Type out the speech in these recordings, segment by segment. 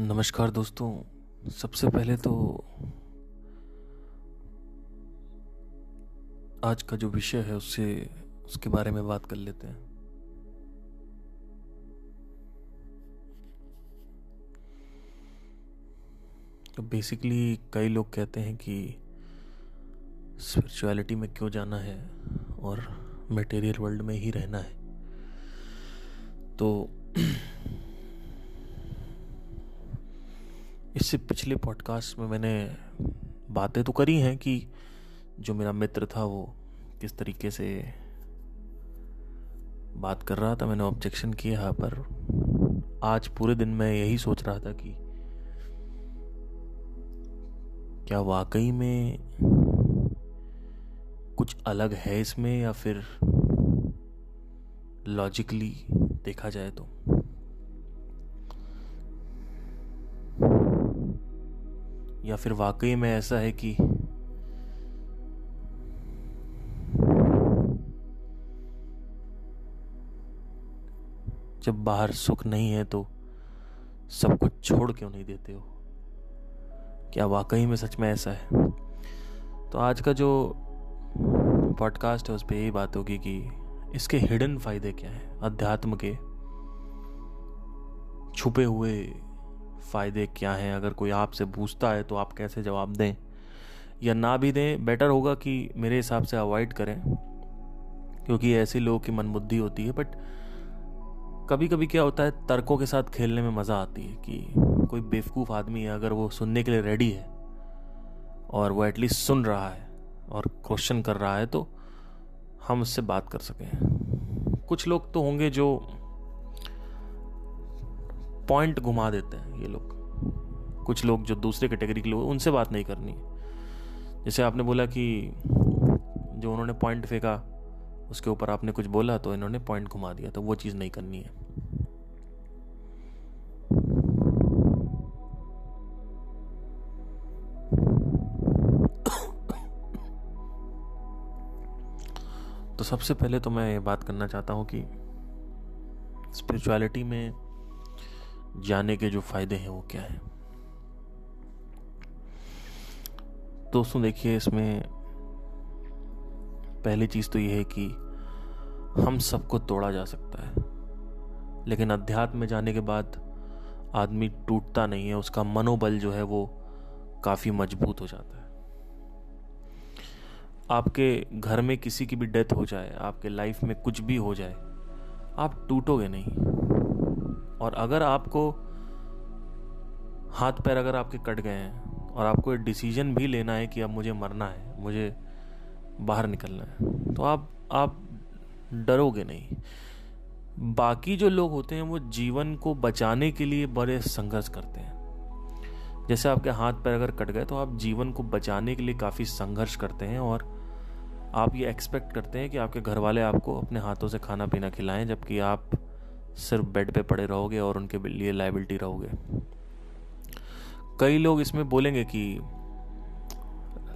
नमस्कार दोस्तों, सबसे पहले तो आज का जो विषय है उससे, उसके बारे में बात कर लेते हैं। तो बेसिकली कई लोग कहते हैं कि स्पिरिचुअलिटी में क्यों जाना है और मटेरियल वर्ल्ड में ही रहना है। तो इससे पिछले पॉडकास्ट में मैंने बातें तो करी हैं कि जो मेरा मित्र था वो किस तरीके से बात कर रहा था, मैंने ऑब्जेक्शन किया पर। आज पूरे दिन मैं यही सोच रहा था कि क्या वाकई में कुछ अलग है इसमें या फिर लॉजिकली देखा जाए तो? या फिर वाकई में ऐसा है कि जब बाहर सुख नहीं है तो सब कुछ छोड़ क्यों नहीं देते हो? क्या वाकई में सच में ऐसा है? तो आज का जो पॉडकास्ट है, उस पर यही बात होगी कि इसके हिडन फ़ायदे क्या हैं? अध्यात्म के छुपे हुए फ़ायदे क्या हैं? अगर कोई आपसे पूछता है तो आप कैसे जवाब दें? या ना भी दें बेटर होगा कि मेरे हिसाब से अवॉइड करें। क्योंकि ऐसे लोगों की मनबुद्धि होती है बट कभी कभी क्या होता है, तर्कों के साथ खेलने में मज़ा आती है कि कोई बेवकूफ़ आदमी है, अगर वो सुनने के लिए रेडी है, और वो एटलीस्ट सुन रहा है, और क्वेश्चन कर रहा है तो हम उससे बात कर सकें। कुछ लोग तो होंगे जो पॉइंट घुमा देते हैं ये लोग। कुछ लोग जो दूसरे कैटेगरी के लोग, उनसे बात नहीं करनी है। जैसे आपने बोला कि जो उन्होंने पॉइंट फेंका, उसके ऊपर आपने कुछ बोला तो इन्होंने पॉइंट घुमा दिया तो वो चीज़ नहीं करनी है। तो सबसे पहले तो मैं ये बात करना चाहता हूँ कि स्पिरिचुअलिटी में जाने के जो फ़ायदे हैं, वो क्या है? दोस्तों, देखिए, इसमें पहली चीज़ तो यह है कि हम सबको तोड़ा जा सकता है, लेकिन अध्यात्म में जाने के बाद आदमी टूटता नहीं है, उसका मनोबल जो है वो काफ़ी मज़बूत हो जाता है। आपके घर में किसी की भी डेथ हो जाए, आपके लाइफ में कुछ भी हो जाए, आप टूटोगे नहीं। और अगर आपको हाथ पैर अगर आपके कट गए हैं और आपको डिसीज़न भी लेना है कि अब मुझे मरना है, मुझे बाहर निकलना है तो आप आप डरोगे नहीं। बाकी जो लोग होते हैं वो जीवन को बचाने के लिए बड़े संघर्ष करते हैं। जैसे आपके हाथ पैर अगर कट गए तो आप जीवन को बचाने के लिए काफ़ी संघर्ष करते हैं और आप ये एक्सपेक्ट करते हैं कि आपके घर वाले आपको अपने हाथों से खाना पीना खिलाएँ, जबकि आप सिर्फ़ बेड पे पड़े रहोगे और उनके लिए लाइबिलिटी रहोगे। कई लोग इसमें बोलेंगे कि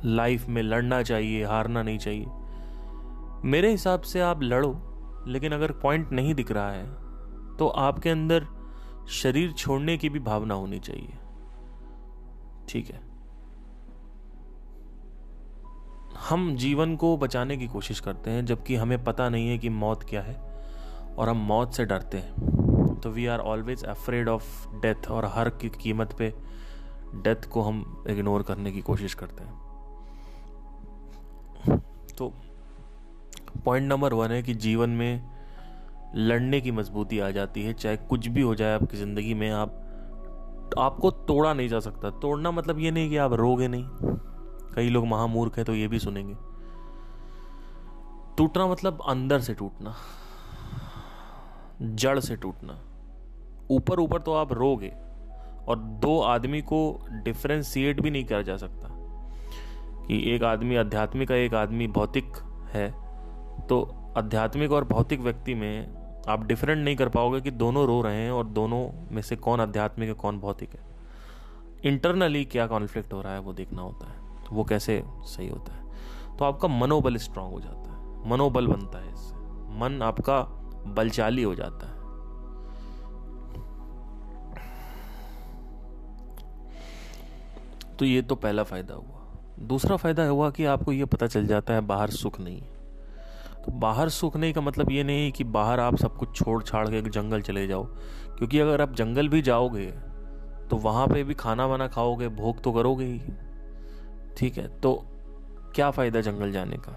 लाइफ में लड़ना चाहिए, हारना नहीं चाहिए। मेरे हिसाब से आप लड़ो, लेकिन अगर पॉइंट नहीं दिख रहा है तो आपके अंदर शरीर छोड़ने की भी भावना होनी चाहिए। ठीक है? हम जीवन को बचाने की कोशिश करते हैं, जबकि हमें पता नहीं है कि मौत क्या है। और हम मौत से डरते हैं। तो we are always afraid of death और हर की कीमत पे डेथ को हम इग्नोर करने की कोशिश करते हैं। तो पॉइंट नंबर वन है कि जीवन में लड़ने की मजबूती आ जाती है, चाहे कुछ भी हो जाए आपकी ज़िंदगी में, आप, आपको तोड़ा नहीं जा सकता। तोड़ना मतलब ये नहीं कि आप रोगे नहीं। कई लोग महामूर्ख हैं तो ये भी सुनेंगे। टूटना मतलब अंदर से टूटना। जड़ से टूटना। ऊपर ऊपर तो आप रोगे और दो आदमी को डिफ्रेंशिएट भी नहीं किया जा सकता कि एक आदमी आध्यात्मिक है, एक आदमी भौतिक है। तो आध्यात्मिक और भौतिक व्यक्ति में आप डिफरेंट नहीं कर पाओगे कि दोनों रो रहे हैं और दोनों में से कौन आध्यात्मिक है, कौन भौतिक है। इंटरनली क्या कॉन्फ्लिक्ट हो रहा है वो देखना होता है। तो वो कैसे सही होता है? तो आपका मनोबल स्ट्रांग हो जाता है। मनोबल बनता है इससे। मन आपका बलचाली हो जाता है। तो ये तो पहला फ़ायदा हुआ। दूसरा फ़ायदा हुआ कि आपको ये पता चल जाता है बाहर सुख नहीं तो बाहर सुख नहीं का मतलब ये नहीं कि बाहर आप सब कुछ छोड़ छाड़ के जंगल चले जाओ। क्योंकि अगर आप जंगल भी जाओगे तो वहाँ पे भी खाना वाना खाओगे, भोग तो करोगे ही। ठीक है तो क्या फ़ायदा जंगल जाने का?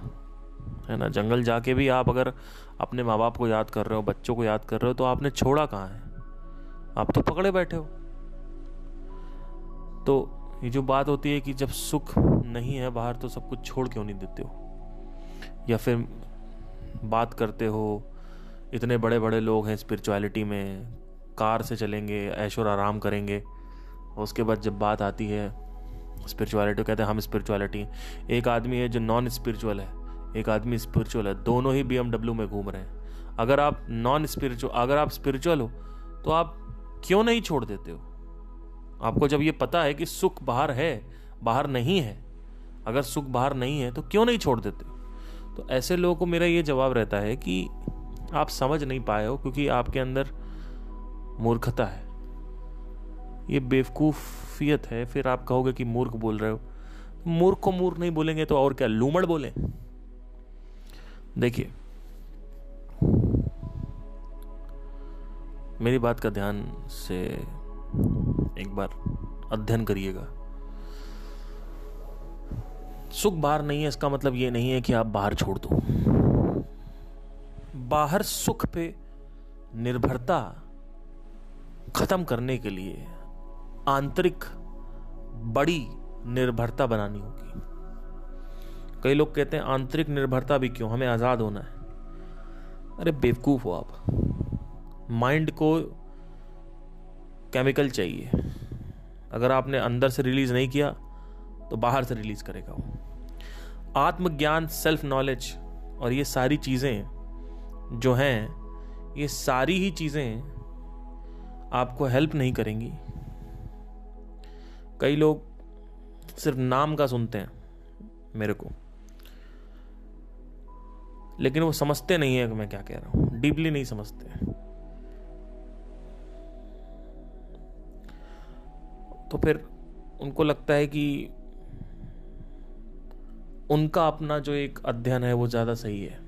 है ना? जंगल जाके भी आप अगर अपने माँ बाप को याद कर रहे हो, बच्चों को याद कर रहे हो तो आपने छोड़ा कहाँ है? आप तो पकड़े बैठे हो। तो ये जो बात होती है कि जब सुख नहीं है बाहर तो सब कुछ छोड़ क्यों नहीं देते हो? या फिर बात करते हो, इतने बड़े बड़े लोग हैं स्पिरिचुअलिटी में, कार से चलेंगे ऐशोर आराम करेंगे, उसके बाद जब बात आती है स्पिरिचुअलिटी कहते हैं हम स्पिरिचुअलिटी एक आदमी है जो नॉन स्पिरिचुअल है एक आदमी स्पिरिचुअल है, दोनों ही बी में घूम रहे हैं। अगर आप नॉन स्पिरिचुअल अगर आप स्पिरिचुअल हो तो आप क्यों नहीं छोड़ देते हो? आपको जब ये पता है कि सुख बाहर है, बाहर नहीं है, अगर सुख बाहर नहीं है तो क्यों नहीं छोड़ देते हो? तो ऐसे लोगों को मेरा ये जवाब रहता है कि आप समझ नहीं पाए हो क्योंकि आपके अंदर मूर्खता है। ये बेवकूफियत है, फिर आप कहोगे कि मूर्ख बोल रहे हो। मूर्ख को मूर्ख नहीं बोलेंगे तो और क्या, लूमड़ बोले? देखिए, मेरी बात का ध्यान से एक बार अध्ययन करिएगा। सुख बाहर नहीं है, इसका मतलब ये नहीं है कि आप बाहर छोड़ दो। बाहर सुख पे निर्भरता खत्म करने के लिए आंतरिक बड़ी निर्भरता बनानी होगी। कई लोग कहते हैं, आंतरिक निर्भरता भी क्यों? हमें आज़ाद होना है। अरे, बेवकूफ़ हो आप। माइंड को केमिकल चाहिए। अगर आपने अंदर से रिलीज़ नहीं किया तो बाहर से रिलीज़ करेगा वो। आत्मज्ञान सेल्फ नॉलेज और ये सारी चीज़ें जो हैं, ये सारी ही चीज़ें आपको हेल्प नहीं करेंगी। कई लोग सिर्फ़ नाम का सुनते हैं मेरे को। लेकिन वो समझते नहीं है कि मैं क्या कह रहा हूँ। डीपली नहीं समझते तो फिर उनको लगता है कि उनका अपना जो एक अध्ययन है वो ज़्यादा सही है।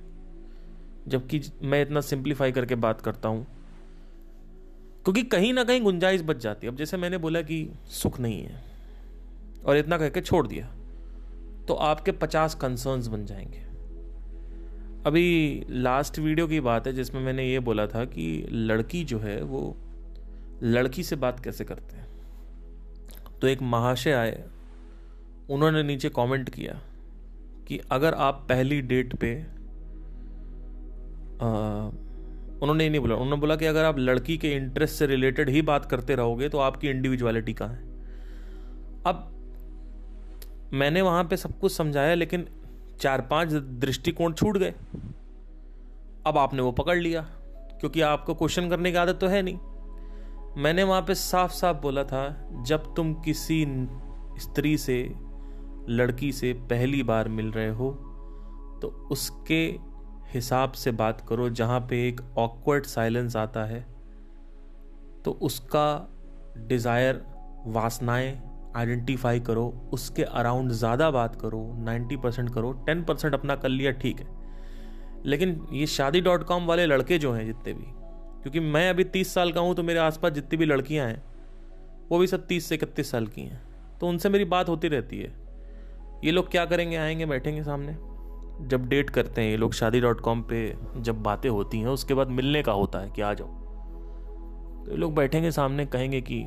जबकि मैं इतना सिंप्लीफाई करके बात करता हूँ, क्योंकि कहीं ना कहीं गुंजाइश बच जाती है। अब जैसे मैंने बोला कि सुख नहीं है, और इतना कह के छोड़ दिया तो आपके पचास कंसर्न्स बन जाएँगे। अभी लास्ट वीडियो की बात है जिसमें मैंने ये बोला था कि लड़की जो है वो लड़की से बात कैसे करते हैं? तो एक महाशय आए उन्होंने नीचे कमेंट किया कि अगर आप पहली डेट पे आ, उन्होंने ये नहीं बोला उन्होंने बोला कि अगर आप लड़की के इंटरेस्ट से रिलेटेड ही बात करते रहोगे तो आपकी इंडिविजुअलिटी कहाँ है? अब मैंने वहाँ पे सब कुछ समझाया लेकिन चार पाँच दृष्टिकोण छूट गए। अब आपने वो पकड़ लिया, क्योंकि आपको क्वेश्चन करने की आदत तो है नहीं। मैंने वहाँ पे साफ़ साफ़ बोला था, जब तुम किसी स्त्री से, लड़की से पहली बार मिल रहे हो तो उसके हिसाब से बात करो, जहाँ पे एक ऑकवर्ड साइलेंस आता है। तो उसका डिज़ायर वासनाएँ आइडेंटिफाई करो, उसके अराउंड ज़्यादा बात करो 90 परसेंट करो 10 परसेंट अपना कर लिया, ठीक है। लेकिन ये शादी डॉट कॉम वाले लड़के जो हैं जितने भी, क्योंकि मैं अभी तीस साल का हूँ तो मेरे आसपास जितनी भी लड़कियाँ हैं, वो भी सब तीस से इकतीस साल की हैं। तो उनसे मेरी बात होती रहती है। ये लोग क्या करेंगे, आएँगे, बैठेंगे सामने? जब डेट करते हैं ये लोग शादी डॉट कॉम पर जब बातें होती हैं, उसके बाद मिलने का होता है कि आ जाओ। तो ये लोग बैठेंगे सामने, कहेंगे कि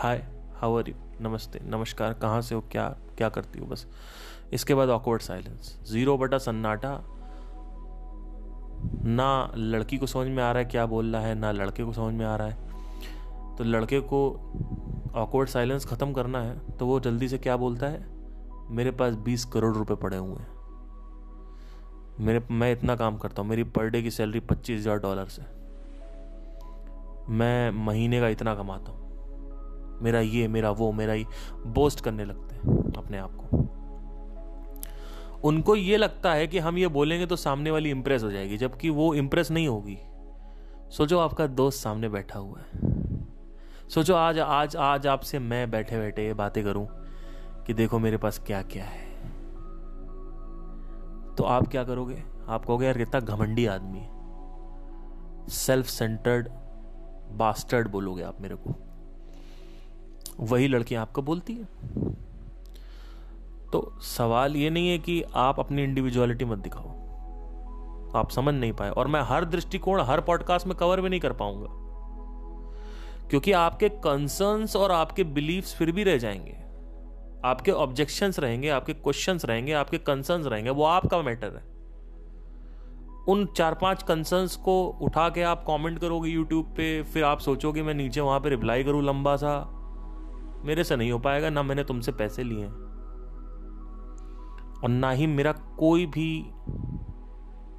हाय हाउ आर यू नमस्ते, नमस्कार, कहाँ से हो, क्या क्या करती हो, बस। इसके बाद ऑकवर्ड साइलेंस ज़ीरो बटा सन्नाटा। ना लड़की को समझ में आ रहा है क्या बोल रहा है, ना लड़के को समझ में आ रहा है। तो लड़के को ऑकवर्ड साइलेंस ख़त्म करना है तो वो जल्दी से क्या बोलता है? मेरे पास बीस करोड़ रुपए पड़े हुए हैं। मेरे, मैं इतना काम करता हूँ, मेरी पर डे की सैलरी पच्चीस हज़ार डॉलर से मैं महीने का इतना कमाता हूँ। मेरा ये, मेरा वो, मेरा ये बोस्ट करने लगते हैं अपने आप को। उनको ये लगता है कि हम ये बोलेंगे तो सामने वाली इंप्रेस हो जाएगी, जबकि वो इंप्रेस नहीं होगी। सोचो आपका दोस्त सामने बैठा हुआ है। सोचो आज आज आज आपसे मैं बैठे बैठे ये बातें करूँ कि देखो मेरे पास क्या क्या है। तो आप क्या करोगे? आप कहोगे, यार, कितना घमंडी आदमी है। सेल्फ सेंटर्ड बास्टर्ड बोलोगे आप मेरे को। वही लड़कियाँ आपको बोलती है। तो सवाल ये नहीं है कि आप अपनी इंडिविजुअलिटी मत दिखाओ। आप समझ नहीं पाए और मैं हर दृष्टिकोण, हर पॉडकास्ट में कवर भी नहीं कर पाऊँगा। क्योंकि आपके कंसर्न्स और आपके बिलीव्स फिर भी रह जाएँगे। आपके ऑब्जेक्शंस रहेंगे, आपके क्वेश्चंस रहेंगे, आपके कंसर्न्स रहेंगे, वो आपका मैटर है। उन चार पाँच कंसर्न्स को उठा के आप कमेंट करोगे यूट्यूब पे, फिर आप सोचोगे मैं नीचे वहाँ पे रिप्लाई करूँ लंबा सा। मेरे से नहीं हो पाएगा, ना मैंने तुमसे पैसे लिए हैं। और ना ही मेरा कोई भी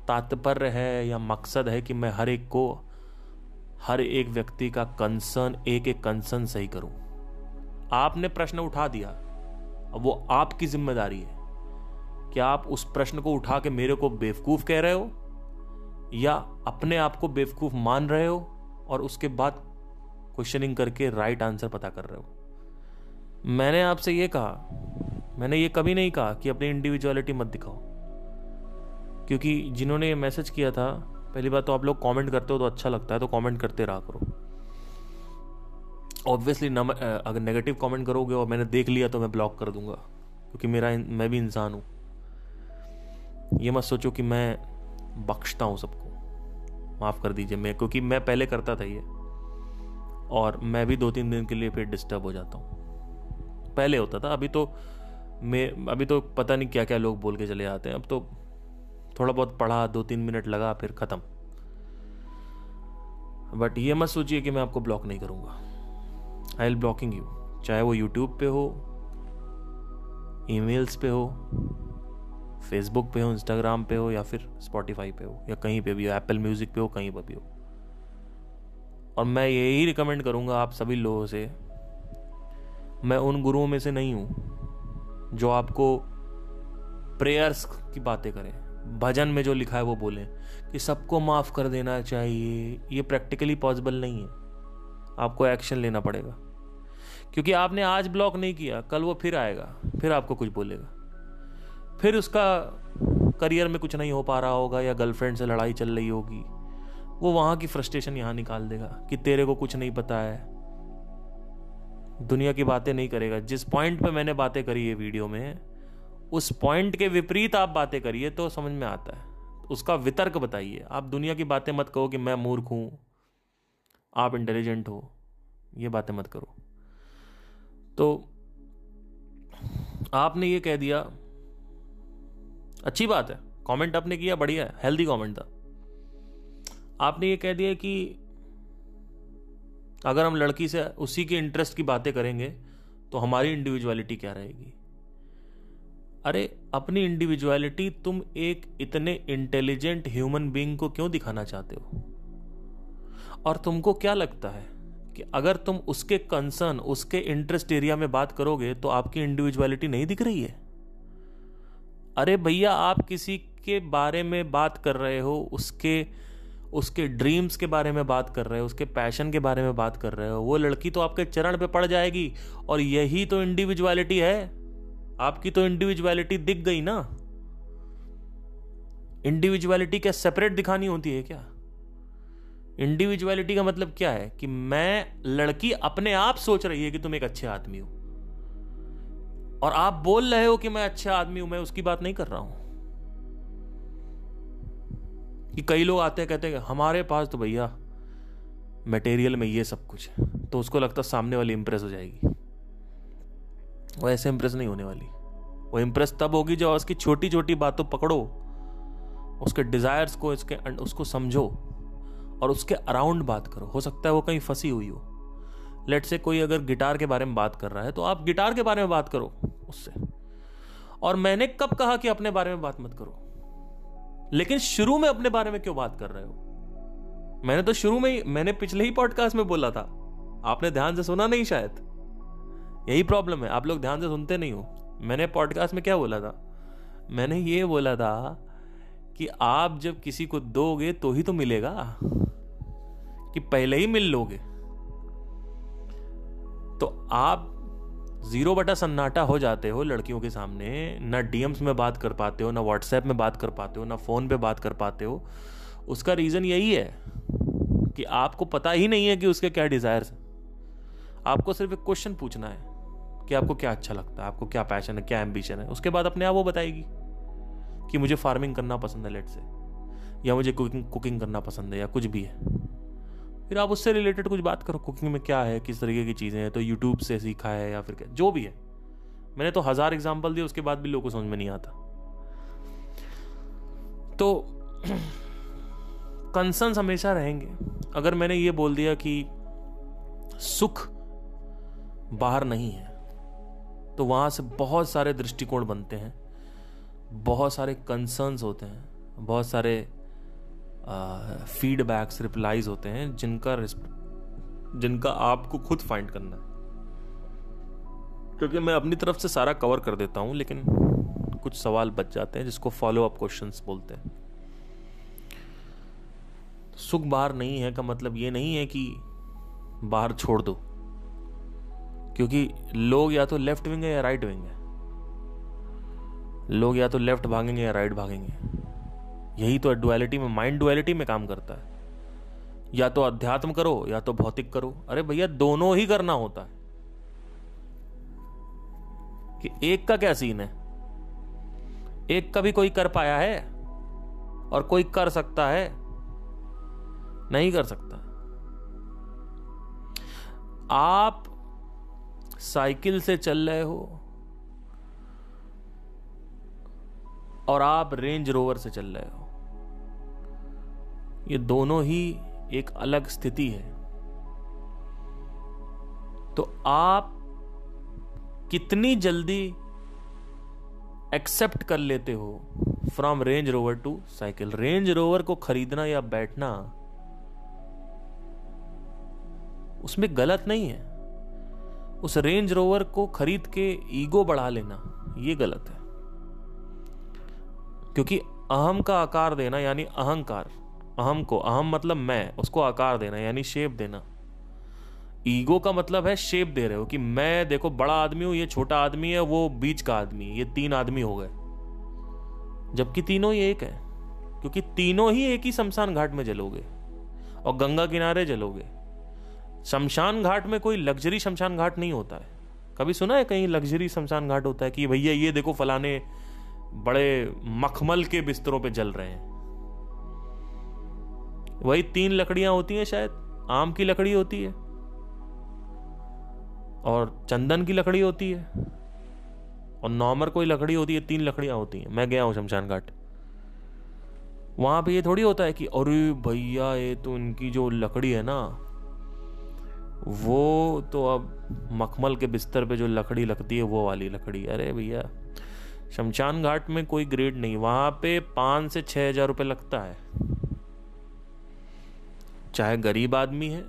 तात्पर्य है या मकसद है कि मैं हर एक को, हर एक व्यक्ति का कंसर्न एक एक कंसर्न सही करूँ। आपने प्रश्न उठा दिया, अब वो आपकी ज़िम्मेदारी है। कि आप उस प्रश्न को उठा के मेरे को बेवकूफ़ कह रहे हो? या अपने आप को बेवकूफ़ मान रहे हो और उसके बाद क्वेश्चनिंग करके राइट आंसर पता कर रहे हो? मैंने आपसे यह कहा, मैंने ये कभी नहीं कहा कि अपनी इंडिविजुअलिटी मत दिखाओ। क्योंकि जिन्होंने ये मैसेज किया था, पहली बात तो आप लोग कमेंट करते हो तो अच्छा लगता है तो कमेंट करते रहा करो। ऑब्वियसली अगर नेगेटिव कमेंट करोगे और मैंने देख लिया तो मैं ब्लॉक कर दूँगा, क्योंकि मेरा मैं भी इंसान हूँ। ये मत सोचो कि मैं बख्शता हूँ सबको। माफ़ कर दीजिए मैं, क्योंकि मैं पहले करता था ये। और मैं भी दो तीन दिन के लिए फिर डिस्टर्ब हो जाता हूँ। पहले होता था, अभी तो मैं, अभी तो पता नहीं क्या क्या लोग बोल के चले जाते हैं। अब तो थोड़ा बहुत पढ़ा दो तीन मिनट लगा, फिर ख़त्म। बट ये मत सोचिए कि मैं आपको ब्लॉक नहीं करूँगा। आई एल ब्लॉकिंग यू चाहे वो यूट्यूब पे हो ईमेल्स पे हो फेसबुक पे हो इंस्टाग्राम पे हो, या फिर स्पॉटिफाई पे हो, या कहीं पे भी हो एप्पल म्यूज़िक पे हो, कहीं पर भी हो। और मैं यही रिकमेंड करूँगा आप सभी लोगों से मैं उन गुरुओं में से नहीं हूँ जो आपको प्रेयर्स की बातें करें, भजन में जो लिखा है वो बोलें कि सबको माफ़ कर देना चाहिए। ये प्रैक्टिकली पॉसिबल नहीं है। आपको एक्शन लेना पड़ेगा। क्योंकि आपने आज ब्लॉक नहीं किया, कल वो फिर आएगा, फिर आपको कुछ बोलेगा। फिर उसका करियर में कुछ नहीं हो पा रहा होगा या गर्लफ्रेंड से लड़ाई चल रही होगी, वो वहाँ की फ्रस्ट्रेशन यहाँ निकाल देगा कि तेरे को कुछ नहीं पता है। दुनिया की बातें नहीं करेगा। जिस पॉइंट पे मैंने बातें करी है वीडियो में, उस पॉइंट के विपरीत आप बातें करिए तो समझ में आता है। उसका वितर्क बताइए। आप दुनिया की बातें मत कहो कि मैं मूर्ख हूँ, आप इंटेलिजेंट हो। ये बातें मत करो। तो आपने ये कह दिया, अच्छी बात है। कमेंट आपने किया, बढ़िया है। हेल्दी कमेंट था। आपने ये कह दिया कि अगर हम लड़की से उसी के इंटरेस्ट की बातें करेंगे तो हमारी इंडिविजुअलिटी क्या रहेगी? अरे, अपनी इंडिविजुअलिटी तुम एक इतने इंटेलिजेंट ह्यूमन बीइंग को क्यों दिखाना चाहते हो? और तुमको क्या लगता है कि अगर तुम उसके कंसर्न उसके इंटरेस्ट एरिया में बात करोगे तो आपकी इंडिविजुअलिटी नहीं दिख रही है? अरे भैया, आप किसी के बारे में बात कर रहे हो, उसके उसके ड्रीम्स के बारे में बात कर रहे हो, उसके पैशन के बारे में बात कर रहे हो, वो लड़की तो आपके चरण पे पड़ जाएगी और यही तो इंडिविजुअलिटी है। आपकी तो इंडिविजुअलिटी दिख गई ना। इंडिविजुअलिटी क्या सेपरेट दिखानी होती है क्या? इंडिविजुअलिटी का मतलब क्या है कि मैं लड़की अपने आप सोच रही है कि तुम एक अच्छे आदमी हो। और आप बोल रहे हो कि मैं अच्छा आदमी हूँ, मैं उसकी बात नहीं कर रहा हूँ। कि कई लोग आते हैं, कहते हैं हमारे पास तो भैया मटेरियल में ये सब कुछ है तो उसको लगता सामने वाली इंप्रेस हो जाएगी। वो ऐसे इंप्रेस नहीं होने वाली। वो इंप्रेस तब होगी जब उसकी छोटी छोटी बातों पकड़ो, उसके डिजायर्स को, इसके उसको समझो और उसके अराउंड बात करो। हो सकता है वो कहीं फंसी हुई हो। लेट से कोई अगर गिटार के बारे में बात कर रहा है तो आप गिटार के बारे में बात करो उससे। और मैंने कब कहा कि अपने बारे में बात मत करो? लेकिन शुरू में अपने बारे में क्यों बात कर रहे हो? मैंने तो शुरू में ही, मैंने पिछले ही पॉडकास्ट में बोला था। आपने ध्यान से सुना नहीं शायद? यही प्रॉब्लम है, आप लोग ध्यान से सुनते नहीं हो। मैंने पॉडकास्ट में क्या बोला था? मैंने ये बोला था कि आप जब किसी को दोगे तो ही तो मिलेगा। कि पहले ही मिल लोगे। तो आप ज़ीरो बटा सन्नाटा हो जाते हो लड़कियों के सामने, ना डीएम्स में बात कर पाते हो, ना व्हाट्सएप में बात कर पाते हो, ना फ़ोन पे बात कर पाते हो, उसका रीजन यही है कि आपको पता ही नहीं है कि उसके क्या डिजायर्स हैं। आपको सिर्फ़ एक क्वेश्चन पूछना है कि आपको क्या अच्छा लगता है, आपको क्या पैशन है, क्या एम्बिशन है, उसके बाद अपने आप वो बताएगी कि मुझे फ़ार्मिंग करना पसंद है लेट से या मुझे कुकिंग कुकिंग करना पसंद है, या कुछ भी है। फिर आप उससे रिलेटेड कुछ बात करो कुकिंग में क्या है, किस तरीके की चीज़ें हैं तो यूट्यूब से सीखा है या फिर क्या, जो भी है। मैंने तो हज़ार एग्ज़ाम्पल दिए, उसके बाद भी लोगों को समझ में नहीं आता। तो कंसर्न हमेशा रहेंगे। अगर मैंने ये बोल दिया कि सुख बाहर नहीं है तो वहाँ से बहुत सारे दृष्टिकोण बनते हैं, बहुत सारे कंसर्न्स होते हैं, बहुत सारे फीडबैक्स रिप्लाइज होते हैं जिनका जिनका आपको खुद फाइंड करना है। क्योंकि मैं अपनी तरफ़ से सारा कवर कर देता हूँ, लेकिन कुछ सवाल बच जाते हैं जिसको फॉलो अप क्वेश्चंस बोलते हैं। सुख बाहर नहीं है का मतलब ये नहीं है कि बाहर छोड़ दो। क्योंकि लोग या तो लेफ़्ट विंग है या राइट विंग है। लोग या तो लेफ़्ट भागेंगे या राइट भागेंगे। यही तो डुअलिटी में माइंड डुअलिटी में काम करता है। या तो अध्यात्म करो, या तो भौतिक करो। अरे भैया, दोनों ही करना होता है। कि एक का क्या सीन है? एक का भी कोई कर पाया है, और कोई कर सकता है, नहीं कर सकता। आप साइकिल से चल रहे हो, और आप रेंज रोवर से चल रहे हो। ये दोनों ही एक अलग स्थिति है। तो आप कितनी जल्दी एक्सेप्ट कर लेते हो from Range Rover to cycle? Range Rover को खरीदना या बैठना, उसमें गलत नहीं है। उस रेंज रोवर को खरीद के ईगो बढ़ा लेना यह गलत है। क्योंकि अहम का आकार देना, यानी अहंकार अहम को, अहम मतलब मैं, उसको आकार देना, यानी शेप देना। ईगो का मतलब है शेप दे रहे हो कि मैं, देखो, बड़ा आदमी हूँ, ये छोटा आदमी है, वो बीच का आदमी ये तीन आदमी हो गए। जबकि तीनों ही एक है, क्योंकि तीनों ही एक ही शमशान घाट में जलोगे, और गंगा किनारे जलोगे। शमशान घाट में कोई लग्जरी शमशान घाट नहीं होता है। कभी सुना है कहीं लग्जरी शमशान घाट होता है कि भैया ये देखो फलाने बड़े मखमल के बिस्तरों पे जल रहे हैं। वही तीन लकड़ियाँ होती हैं शायद, आम की लकड़ी होती है और चंदन की लकड़ी होती है और नॉर्मल कोई लकड़ी होती है, तीन लकड़ियाँ होती हैं। मैं गया हूँ शमशान घाट वहाँ पे ये थोड़ी होता है कि अरे भैया, ये तो इनकी जो लकड़ी है ना, वो तो अब मखमल के बिस्तर पे जो लकड़ी लगती है, वो वाली लकड़ी अरे भैया शमशान घाट में कोई ग्रेड नहीं। वहाँ पे पाँच से छह हज़ार रुपये लगता है। चाहे गरीब आदमी है,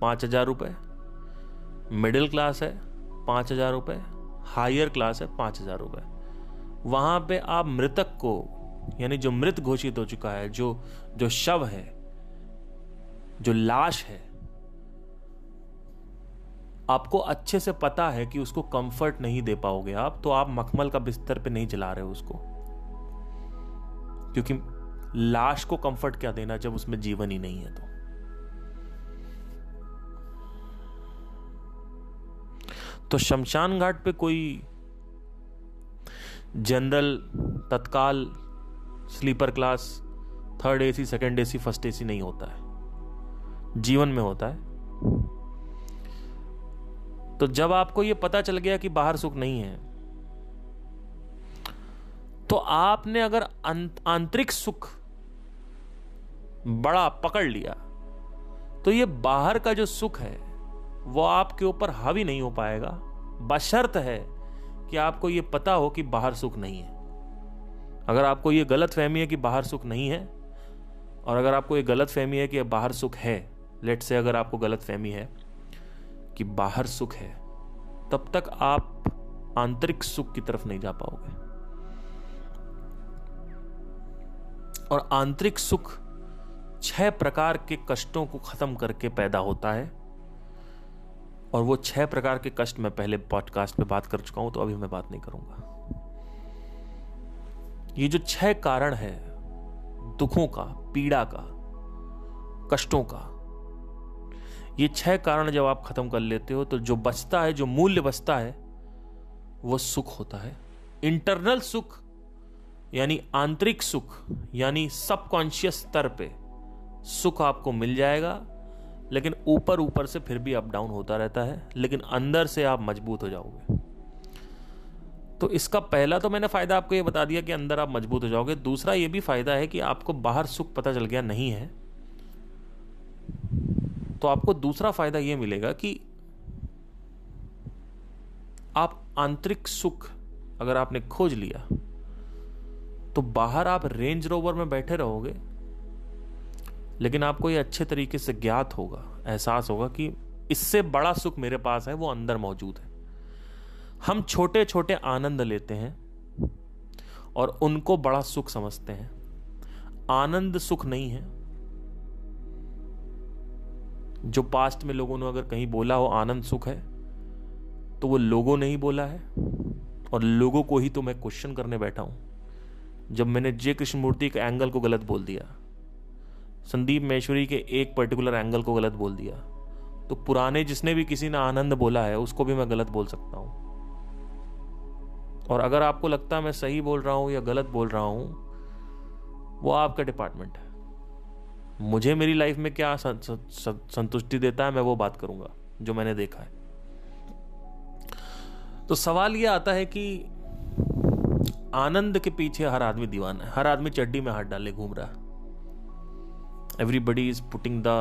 पाँच हज़ार रुपये मिडिल क्लास है, पाँच हज़ार रुपये हायर क्लास है, पाँच हज़ार रुपये वहाँ पे आप मृतक को, यानी जो मृत घोषित हो चुका है, जो जो शव है, जो लाश है, आपको अच्छे से पता है कि उसको कंफर्ट नहीं दे पाओगे आप तो आप मखमल का बिस्तर पे नहीं जला रहे हो उसको। क्योंकि लाश को कंफर्ट क्या देना जब उसमें जीवन ही नहीं है तो? तो शमशान घाट पे कोई general tatkal sleeper class, third AC, second AC, first AC नहीं होता है। जीवन में होता है। तो जब आपको यह पता चल गया कि बाहर सुख नहीं है तो आपने अगर आंतरिक सुख बड़ा पकड़ लिया तो ये बाहर का जो सुख है वो आपके ऊपर हावी नहीं हो पाएगा। बशर्त है कि आपको यह पता हो कि बाहर सुख नहीं है। अगर आपको यह गलत फहमी है कि बाहर सुख नहीं है, और अगर आपको यह गलत फहमी है कि बाहर सुख है, लेट से अगर आपको गलत फहमी है कि बाहर सुख है, तब तक आप आंतरिक सुख की तरफ़ नहीं जा पाओगे। और आंतरिक सुख छह प्रकार के कष्टों को खत्म करके पैदा होता है। और वो छह प्रकार के कष्ट मैं पहले पॉडकास्ट पे बात कर चुका हूँ तो अभी मैं बात नहीं करूँगा। ये जो छह कारण है, दुखों का, पीड़ा का, कष्टों का, ये छह कारण जब आप खत्म कर लेते हो तो जो बचता है, जो मूल्य बचता है, वो सुख होता है। इंटरनल सुख, यानी आंतरिक सुख, यानी सबकॉन्शियस स्तर पे सुख आपको मिल जाएगा लेकिन ऊपर ऊपर से फिर भी अप डाउन होता रहता है, लेकिन अंदर से आप मज़बूत हो जाओगे। तो इसका पहला तो मैंने फ़ायदा आपको ये बता दिया कि अंदर आप मज़बूत हो जाओगे। दूसरा ये भी फ़ायदा है कि आपको बाहर सुख पता चल गया नहीं है तो आपको दूसरा फ़ायदा यह मिलेगा कि आप आंतरिक सुख अगर आपने खोज लिया तो बाहर आप रेंज रोवर में बैठे रहोगे लेकिन आपको ये अच्छे तरीके से ज्ञात होगा, एहसास होगा कि इससे बड़ा सुख मेरे पास है, वो अंदर मौजूद है। हम छोटे छोटे आनंद लेते हैं और उनको बड़ा सुख समझते हैं। आनंद सुख नहीं है। जो पास्ट में लोगों ने अगर कहीं बोला हो आनंद सुख है तो वो लोगों ने ही बोला है। और लोगों को ही तो मैं क्वेश्चन करने बैठा हूँ। जब मैंने जय कृष्ण मूर्ति के एंगल को गलत बोल दिया। संदीप महेश्वरी के एक पर्टिकुलर एंगल को गलत बोल दिया। तो पुराने जिसने भी किसी ने आनंद बोला है, उसको भी मैं गलत बोल सकता हूँ। और अगर आपको लगता है मैं सही बोल रहा हूँ या गलत बोल रहा हूँ, वो आपका डिपार्टमेंट है। मुझे मेरी लाइफ में क्या संतुष्टि देता है, मैं वो बात करूँगा, जो मैंने देखा है। तो सवाल यह आता है कि आनंद के पीछे हर आदमी दीवाना है, हर आदमी चड्डी में हाथ डाले घूम रहा है। Everybody is putting the,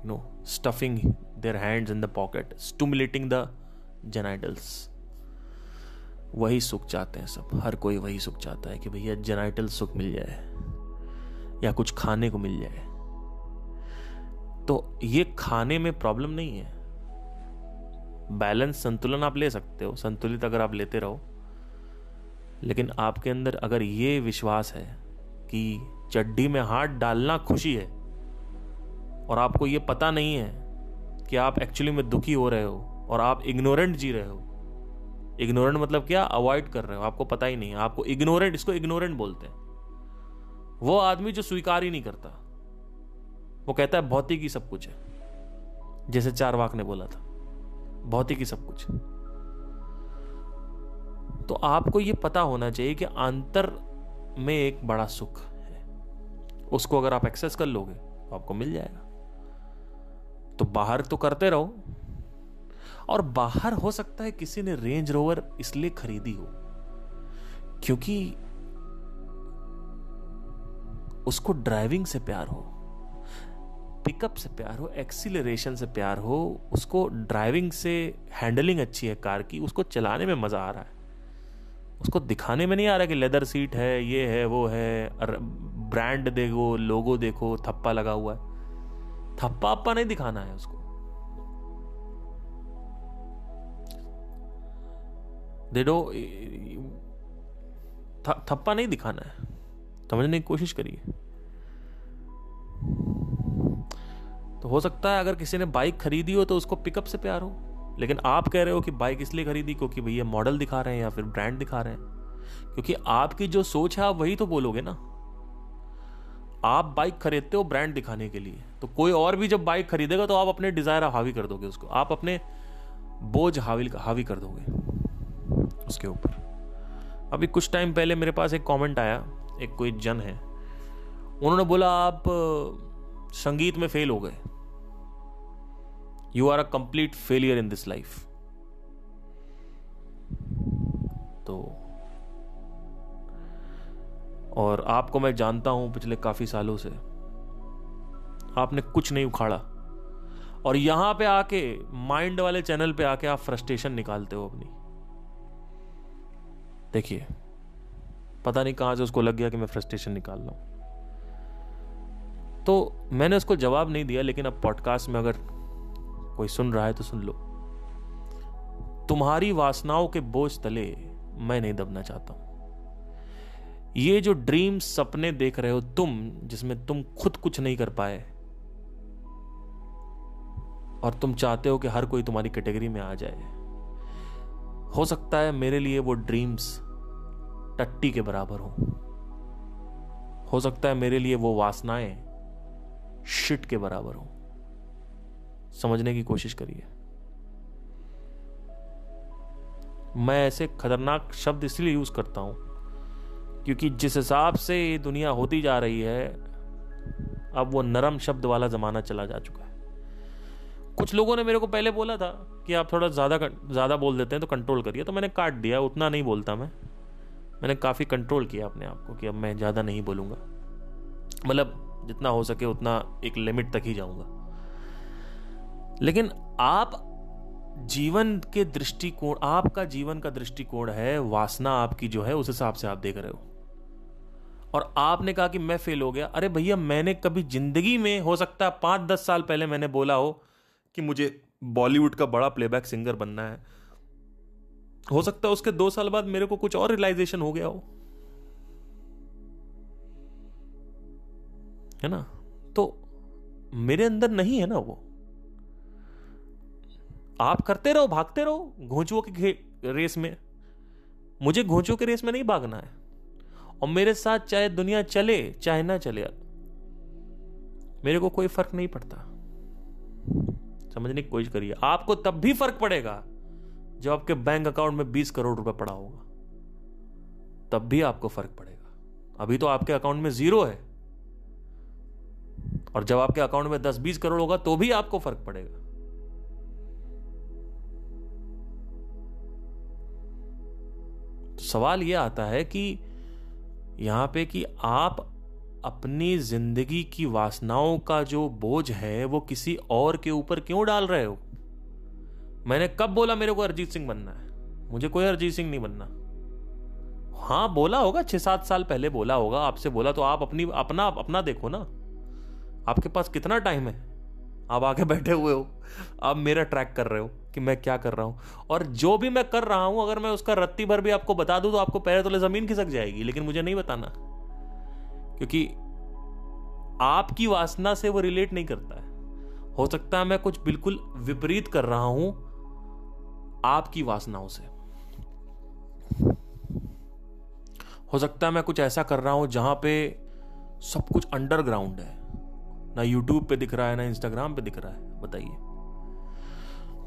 you know, stuffing their hands in the pocket, stimulating the genitals. वही सुख चाहते हैं सब। हर कोई वही सुख चाहता है कि भैया जेनाइटल सुख मिल जाए, या कुछ खाने को मिल जाए। तो ये खाने में प्रॉब्लम नहीं है। बैलेंस संतुलन आप ले सकते हो, संतुलित अगर आप लेते रहो। लेकिन आपके अंदर अगर ये विश्वास है कि चड्डी में हाथ डालना खुशी है। और आपको ये पता नहीं है कि आप एक्चुअली में दुखी हो रहे हो और आप इग्नोरेंट जी रहे हो। इग्नोरेंट मतलब क्या? अवॉइड कर रहे हो। आपको पता ही नहीं है। आपको इग्नोरेंट इसको इग्नोरेंट बोलते हैं। वो आदमी जो स्वीकार ही नहीं करता, वो कहता है, भौतिक ही सब कुछ है। जैसे चार वाक ने बोला था। भौतिक ही सब कुछ तो आपको ये पता होना चाहिए कि अंतर में एक बड़ा सुख उसको अगर आप एक्सेस कर लोगे तो आपको मिल जाएगा। तो बाहर तो करते रहो। और बाहर हो सकता है किसी ने रेंज रोवर इसलिए खरीदी हो, क्योंकि उसको ड्राइविंग से प्यार हो पिकअप से प्यार हो एक्सीलरेशन से प्यार हो, उसको ड्राइविंग से हैंडलिंग अच्छी है कार की, उसको चलाने में मज़ा आ रहा है। उसको दिखाने में नहीं आ रहा कि लेदर सीट है, ये है, वो है ब्रांड देखो लोगो देखो, थप्पा लगा हुआ है। थप्पा अप्पा नहीं दिखाना है उसको। दे डो थप्पा नहीं दिखाना है। समझने की कोशिश करिए। तो हो सकता है अगर किसी ने बाइक खरीदी हो तो उसको पिकअप से प्यार हो। लेकिन आप कह रहे हो कि बाइक इसलिए खरीदी क्योंकि भैया मॉडल दिखा रहे हैं या फिर ब्रांड दिखा रहे हैं? क्योंकि आपकी जो सोच है, आप वही तो बोलोगे ना। आप बाइक खरीदते हो ब्रांड दिखाने के लिए। तो कोई और भी जब बाइक खरीदेगा तो आप अपने डिज़ायर हावी कर दोगे उसको। आप अपने बोझ हावी हावी कर दोगे उसके ऊपर। अभी कुछ टाइम पहले मेरे पास एक कमेंट आया, एक कोई जन है। उन्होंने बोला, आप, संगीत में फेल हो गए। You are a complete failure in this life तो और आपको मैं जानता हूँ पिछले काफ़ी सालों से, आपने कुछ नहीं उखाड़ा। और यहाँ पे आके माइंड वाले चैनल पे आके आप फ्रस्ट्रेशन निकालते हो अपनी। देखिए, पता नहीं कहाँ से उसको लग गया कि मैं फ्रस्ट्रेशन निकाल रहा हूँ। तो मैंने उसको जवाब नहीं दिया, लेकिन अब पॉडकास्ट में अगर कोई सुन रहा है तो सुन लो। तुम्हारी वासनाओं के बोझ तले मैं नहीं दबना चाहता हूँ। ये जो ड्रीम सपने देख रहे हो तुम, जिसमें तुम खुद कुछ नहीं कर पाए, और तुम चाहते हो कि हर कोई तुम्हारी कैटेगरी में आ जाए, हो सकता है मेरे लिए वो ड्रीम्स टट्टी के बराबर हो। हो सकता है मेरे लिए वो वासनाएँ शिट के बराबर हो। समझने की कोशिश करिए। मैं ऐसे खतरनाक शब्द इसलिए यूज़ करता हूँ, क्योंकि जिस हिसाब से ये दुनिया होती जा रही है, अब वो नरम शब्द वाला जमाना चला जा चुका है। कुछ लोगों ने मेरे को पहले बोला था कि आप थोड़ा ज़्यादा ज़्यादा बोल देते हैं तो कंट्रोल करिए तो मैंने काट दिया, उतना नहीं बोलता मैं। मैंने काफ़ी कंट्रोल किया अपने आप को कि अब मैं ज़्यादा नहीं बोलूँगा। मतलब जितना हो सके उतना एक लिमिट तक ही जाऊँगा। लेकिन आप जीवन के दृष्टिकोण, आपका जीवन का दृष्टिकोण है, वासना आपकी जो है, उस हिसाब से आप देख रहे हो। और आपने कहा कि मैं फेल हो गया। अरे भैया, मैंने कभी ज़िंदगी में, हो सकता है पाँच दस साल पहले मैंने बोला हो कि मुझे बॉलीवुड का बड़ा प्लेबैक सिंगर बनना है। हो सकता है उसके दो साल बाद मेरे को कुछ और रियलाइजेशन हो गया हो। है ना? तो मेरे अंदर नहीं है ना वो। आप करते रहो, भागते रहो, घोंचुओं की रेस में। मुझे घोंचुओं के रेस में नहीं भागना है। और मेरे साथ चाहे दुनिया चले, चाहे ना चले, मेरे को कोई फ़र्क नहीं पड़ता। समझने की कोशिश करिए। आपको तब भी फ़र्क पड़ेगा जब आपके बैंक अकाउंट में 20 करोड़ रुपए पड़ा होगा। तब भी आपको फ़र्क पड़ेगा। अभी तो आपके अकाउंट में ज़ीरो है। और जब आपके अकाउंट में दस बीस करोड़ होगा तो भी आपको फ़र्क पड़ेगा। तो सवाल यह आता है कि यहाँ पे कि आप अपनी ज़िंदगी की वासनाओं का जो बोझ है, वो किसी और के ऊपर क्यों डाल रहे हो? मैंने कब बोला मेरे को अरिजीत सिंह बनना है? मुझे कोई अरिजीत सिंह नहीं बनना। हाँ बोला होगा छह सात साल पहले बोला होगा, आपसे बोला तो आप अपनी, अपना अपना देखो ना। आपके पास कितना टाइम है? आप आगे बैठे हुए हो। आप मेरा ट्रैक कर रहे हो कि मैं क्या कर रहा हूँ। और जो भी मैं कर रहा हूँ, अगर मैं उसका रत्ती भर भी आपको बता दूँ तो आपको पैर तले ज़मीन खिसक जाएगी, लेकिन मुझे नहीं बताना। क्योंकि आपकी वासना से वो रिलेट नहीं करता है। हो सकता है मैं कुछ बिल्कुल विपरीत कर रहा हूँ आपकी वासनाओं से। हो सकता है मैं कुछ ऐसा कर रहा हूँ जहाँ पे सब कुछ अंडरग्राउंड है। ना यूट्यूब पे दिख रहा है, ना इंस्टाग्राम पे दिख रहा है, बताइए।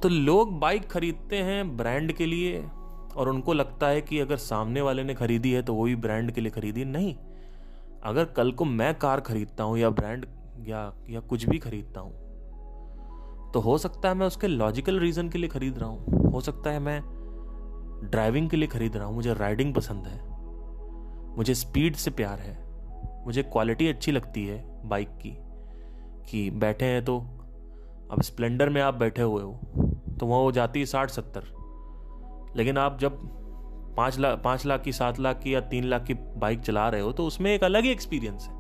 तो लोग बाइक खरीदते हैं ब्रांड के लिए, और उनको लगता है कि अगर सामने वाले ने खरीदी है तो वो भी ब्रांड के लिए खरीदी। नहीं। अगर कल को मैं कार खरीदता हूँ या ब्रांड या या कुछ भी खरीदता हूँ तो हो सकता है मैं उसके लॉजिकल रीजन के लिए खरीद रहा हूँ। हो सकता है मैं ड्राइविंग के लिए खरीद रहा हूँ। मुझे राइडिंग पसंद है। मुझे स्पीड से प्यार है। मुझे क्वालिटी अच्छी लगती है बाइक की, कि बैठे हैं तो अब स्प्लेंडर में आप बैठे हुए हो तो वहाँ वो जाती है साठ, सत्तर। लेकिन आप जब पाँच लाख पाँच लाख की, सात लाख की या तीन लाख की बाइक चला रहे हो तो उसमें एक अलग ही एक्सपीरियंस है।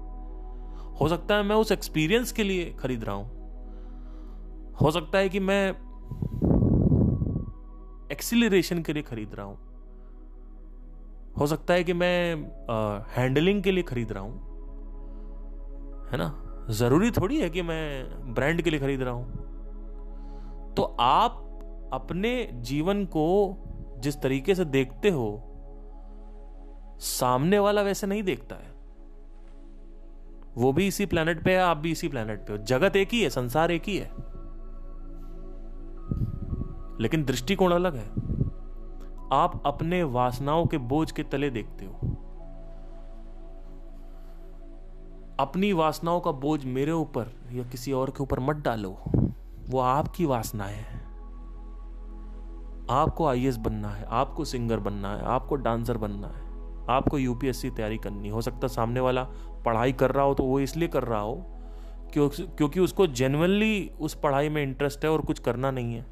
हो सकता है मैं उस एक्सपीरियंस के लिए खरीद रहा हूँ। हो सकता है कि मैं एक्सिलेशन के लिए खरीद रहा हूँ। हो सकता है कि मैं हैंडलिंग के लिए खरीद रहा हूँ। है ना? ज़रूरी थोड़ी है कि मैं ब्रांड के लिए खरीद रहा हूँ। तो आप अपने जीवन को जिस तरीके से देखते हो, सामने वाला वैसे नहीं देखता है। वो भी इसी प्लेनेट पे है, आप भी इसी प्लेनेट पे हो। जगत एक ही है, संसार एक ही है। लेकिन दृष्टिकोण अलग है। आप अपने वासनाओं के बोझ के तले देखते हो। अपनी वासनाओं का बोझ मेरे ऊपर या किसी और के ऊपर मत डालो। वो आपकी वासनाएँ है। आपको आई बनना है, आपको सिंगर बनना है, आपको डांसर बनना है, आपको यूपीएससी तैयारी करनी हो। सकता सामने वाला पढ़ाई कर रहा हो तो वो इसलिए कर रहा हो क्यों क्योंकि उसको जेनुअनली उस पढ़ाई में इंटरेस्ट है और कुछ करना नहीं है।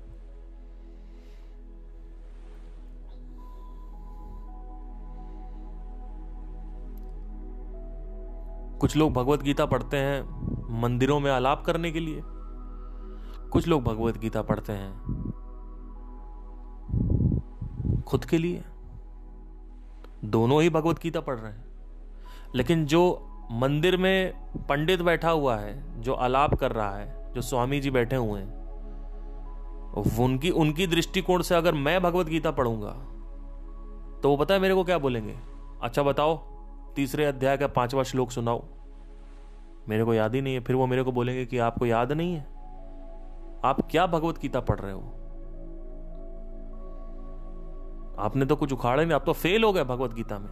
कुछ लोग भगवत गीता पढ़ते हैं मंदिरों में आलाप करने के लिए। कुछ लोग भगवत गीता पढ़ते हैं खुद के लिए। दोनों ही भगवत गीता पढ़ रहे हैं। लेकिन जो मंदिर में पंडित बैठा हुआ है, जो आलाप कर रहा है, जो स्वामी जी बैठे हुए हैं उनकी उनकी दृष्टिकोण से अगर मैं भगवत गीता पढ़ूँगा तो वो पता है मेरे को क्या बोलेंगे? अच्छा बताओ। तीसरे अध्याय का पांचवा श्लोक सुनाओ। मेरे को याद ही नहीं है, फिर वो मेरे को बोलेंगे कि आपको याद नहीं है? आप क्या भगवत गीता पढ़ रहे हो? आपने तो कुछ उखाड़ा नहीं, आप तो फेल हो गए भगवत गीता में।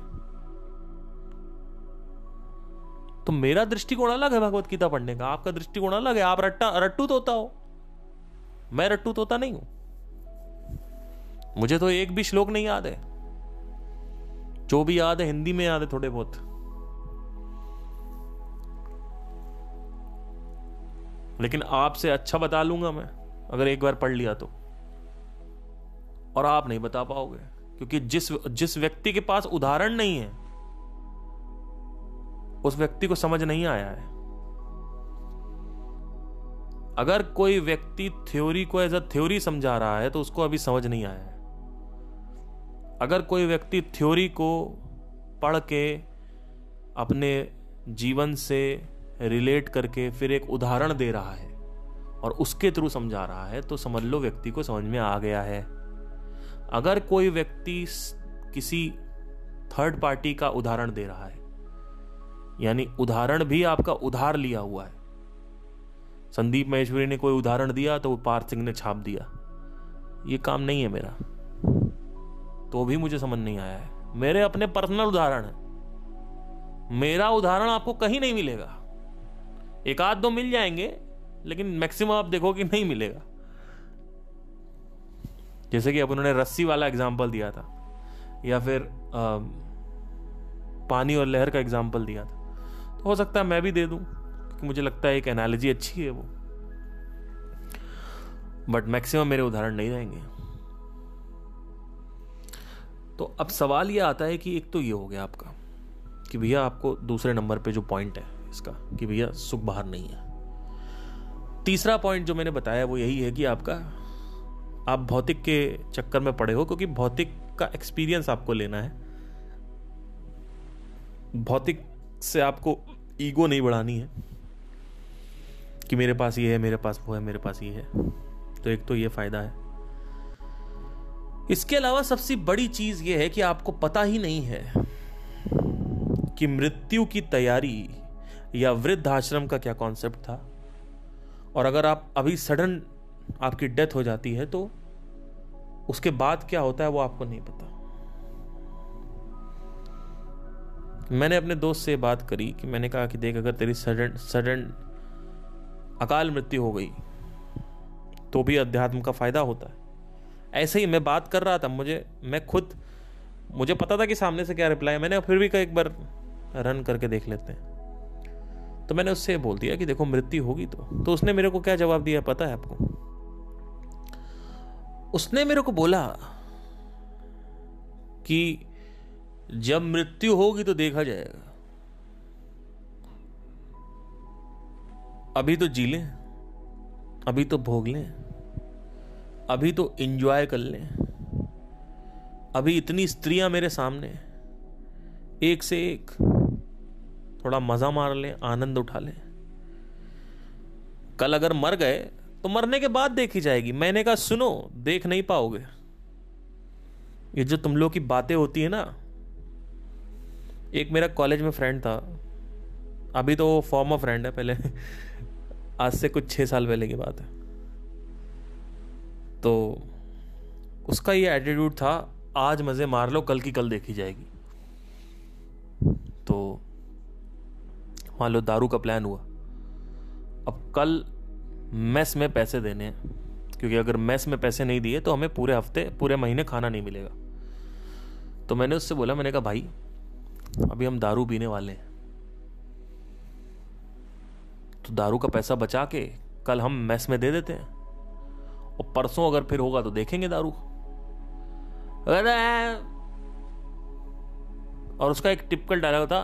तो मेरा दृष्टिकोण अलग है भगवत गीता पढ़ने का, आपका दृष्टिकोण अलग है, आप रट्टा, रट्टू तोता हो। मैं रट्टू तोता नहीं हूँ। मुझे तो एक भी श्लोक नहीं याद है। जो भी याद है, हिंदी में याद है थोड़े बहुत। लेकिन आपसे अच्छा बता लूँगा मैं, अगर एक बार पढ़ लिया तो। और आप नहीं बता पाओगे, क्योंकि जिस जिस व्यक्ति के पास उदाहरण नहीं है, उस व्यक्ति को समझ नहीं आया है। अगर कोई व्यक्ति थ्योरी को एज अ थ्योरी समझा रहा है तो उसको अभी समझ नहीं आया है। अगर कोई व्यक्ति थ्योरी को पढ़ के अपने जीवन से रिलेट करके फिर एक उदाहरण दे रहा है और उसके थ्रू समझा रहा है तो समझ लो व्यक्ति को समझ में आ गया है। अगर कोई व्यक्ति किसी थर्ड पार्टी का उदाहरण दे रहा है, यानी उदाहरण भी आपका उधार लिया हुआ है। संदीप महेश्वरी ने कोई उदाहरण दिया तो वो पार्थ सिंह ने छाप दिया। ये काम नहीं है मेरा। तो भी मुझे समझ नहीं आया है। मेरे अपने पर्सनल उदाहरण है। मेरा उदाहरण आपको कहीं नहीं मिलेगा। एक आध दो मिल जाएँगे लेकिन मैक्सिमम आप देखो कि नहीं मिलेगा। जैसे कि अब उन्होंने रस्सी वाला एग्ज़ाम्पल दिया था या फिर आ, पानी और लहर का एग्ज़ाम्पल दिया था। तो हो सकता है मैं भी दे दूँ क्योंकि मुझे लगता है एक एनालॉजी अच्छी है वो। बट मैक्सिमम मेरे उदाहरण नहीं रहेंगे। तो अब सवाल ये आता है कि एक तो ये हो गया आपका कि भैया आपको दूसरे नंबर पे जो पॉइंट है इसका, कि भैया सुख बाहर नहीं है। तीसरा पॉइंट जो मैंने बताया वो यही है कि आपका, आप भौतिक के चक्कर में पड़े हो, क्योंकि भौतिक का एक्सपीरियंस आपको लेना है। भौतिक से आपको ईगो नहीं बढ़ानी है कि मेरे पास ये है, मेरे पास वो है, मेरे पास ये है। तो एक तो ये फ़ायदा है। इसके अलावा सबसे बड़ी चीज़ यह है कि आपको पता ही नहीं है कि मृत्यु की तैयारी या वृद्ध आश्रम का क्या कॉन्सेप्ट था। और अगर आप अभी सडन आपकी डेथ हो जाती है तो उसके बाद क्या होता है वो आपको नहीं पता। मैंने अपने दोस्त से बात करी कि मैंने कहा कि देख, अगर तेरी सडन सडन अकाल मृत्यु हो गई तो भी अध्यात्म का फ़ायदा होता है। ऐसे ही मैं बात कर रहा था, मुझे, मैं खुद, मुझे पता था कि सामने से क्या रिप्लाई मैंने फिर भी एक बार रन करके देख लेते हैं। तो मैंने उससे बोल दिया कि देखो, मृत्यु होगी तो। तो उसने मेरे को क्या जवाब दिया पता है आपको? उसने मेरे को बोला कि जब मृत्यु होगी तो देखा जाएगा। अभी तो जी लें, अभी तो भोग लें। अभी तो इंजॉय कर लें। अभी इतनी स्त्रियाँ मेरे सामने। एक से एक थोड़ा मज़ा मार लें, आनंद उठा लें। कल अगर मर गए तो मरने के बाद देखी जाएगी। मैंने कहा, सुनो, देख नहीं पाओगे। ये जो तुम लोग की बातें होती है ना। एक मेरा कॉलेज में फ्रेंड था। अभी तो वो फॉर्मर फ्रेंड है पहले। आज से कुछ छह साल पहले की बात है। तो उसका ये एटीट्यूड था, आज मज़े मार लो, कल की कल देखी जाएगी। तो मान लो दारू का प्लान हुआ। अब कल मेस में पैसे देने हैं, क्योंकि अगर मेस में पैसे नहीं दिए तो हमें पूरे हफ़्ते, पूरे महीने खाना नहीं मिलेगा। तो मैंने उससे बोला, मैंने कहा, भाई, अभी हम दारू पीने वाले हैं। तो दारू का पैसा बचा के कल हम मेस में दे देते हैं। और परसों अगर फिर होगा तो देखेंगे दारू। और उसका एक टिपिकल डायलॉग था,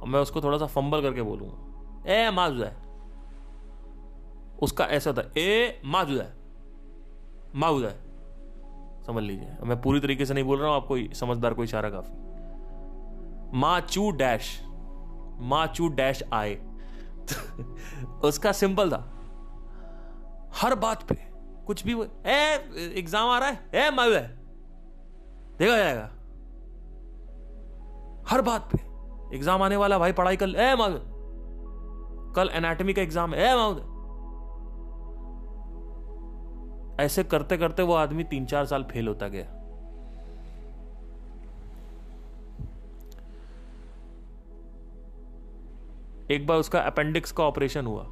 और मैं उसको थोड़ा सा फंबल करके बोलूँगा ए, माजुदा है। उसका ऐसा था, ए, माजुदा है। माजुदा है। समझ लीजिए। मैं पूरी तरीके से नहीं बोल रहा हूँ, आपको समझदार को इशारा काफ़ी। मा चू डैश मा चू डैश आए। उसका सिंपल था। हर बात पे। कुछ भी ए, एग्ज़ाम आ रहा है? ए मालूम है देखा जाएगा। हर बात पे। एग्ज़ाम आने वाला, भाई पढ़ाई कल ए मालूम कल एनाटॉमी का एग्ज़ाम है। ए मालूम ऐसे करते करते वो आदमी तीन चार साल फेल होता गया। एक बार उसका अपेंडिक्स का ऑपरेशन हुआ।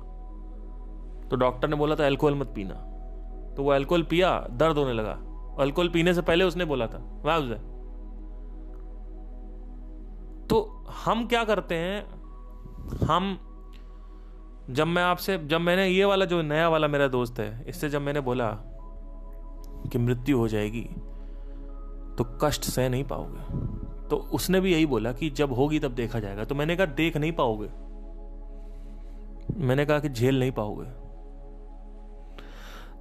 तो डॉक्टर ने बोला था, अल्कोहल मत पीना। तो वो अल्कोहल पिया, दर्द होने लगा। अल्कोहल पीने से पहले उसने बोला था वाह तो हम क्या करते हैं? हम, जब मैं आपसे, जब मैंने ये वाला जो नया वाला मेरा दोस्त है, इससे जब मैंने बोला कि मृत्यु हो जाएगी तो कष्ट सह नहीं पाओगे। तो उसने भी यही बोला कि जब होगी तब देखा जाएगा। तो मैंने कहा, देख नहीं पाओगे। मैंने कहा कि झेल नहीं पाओगे।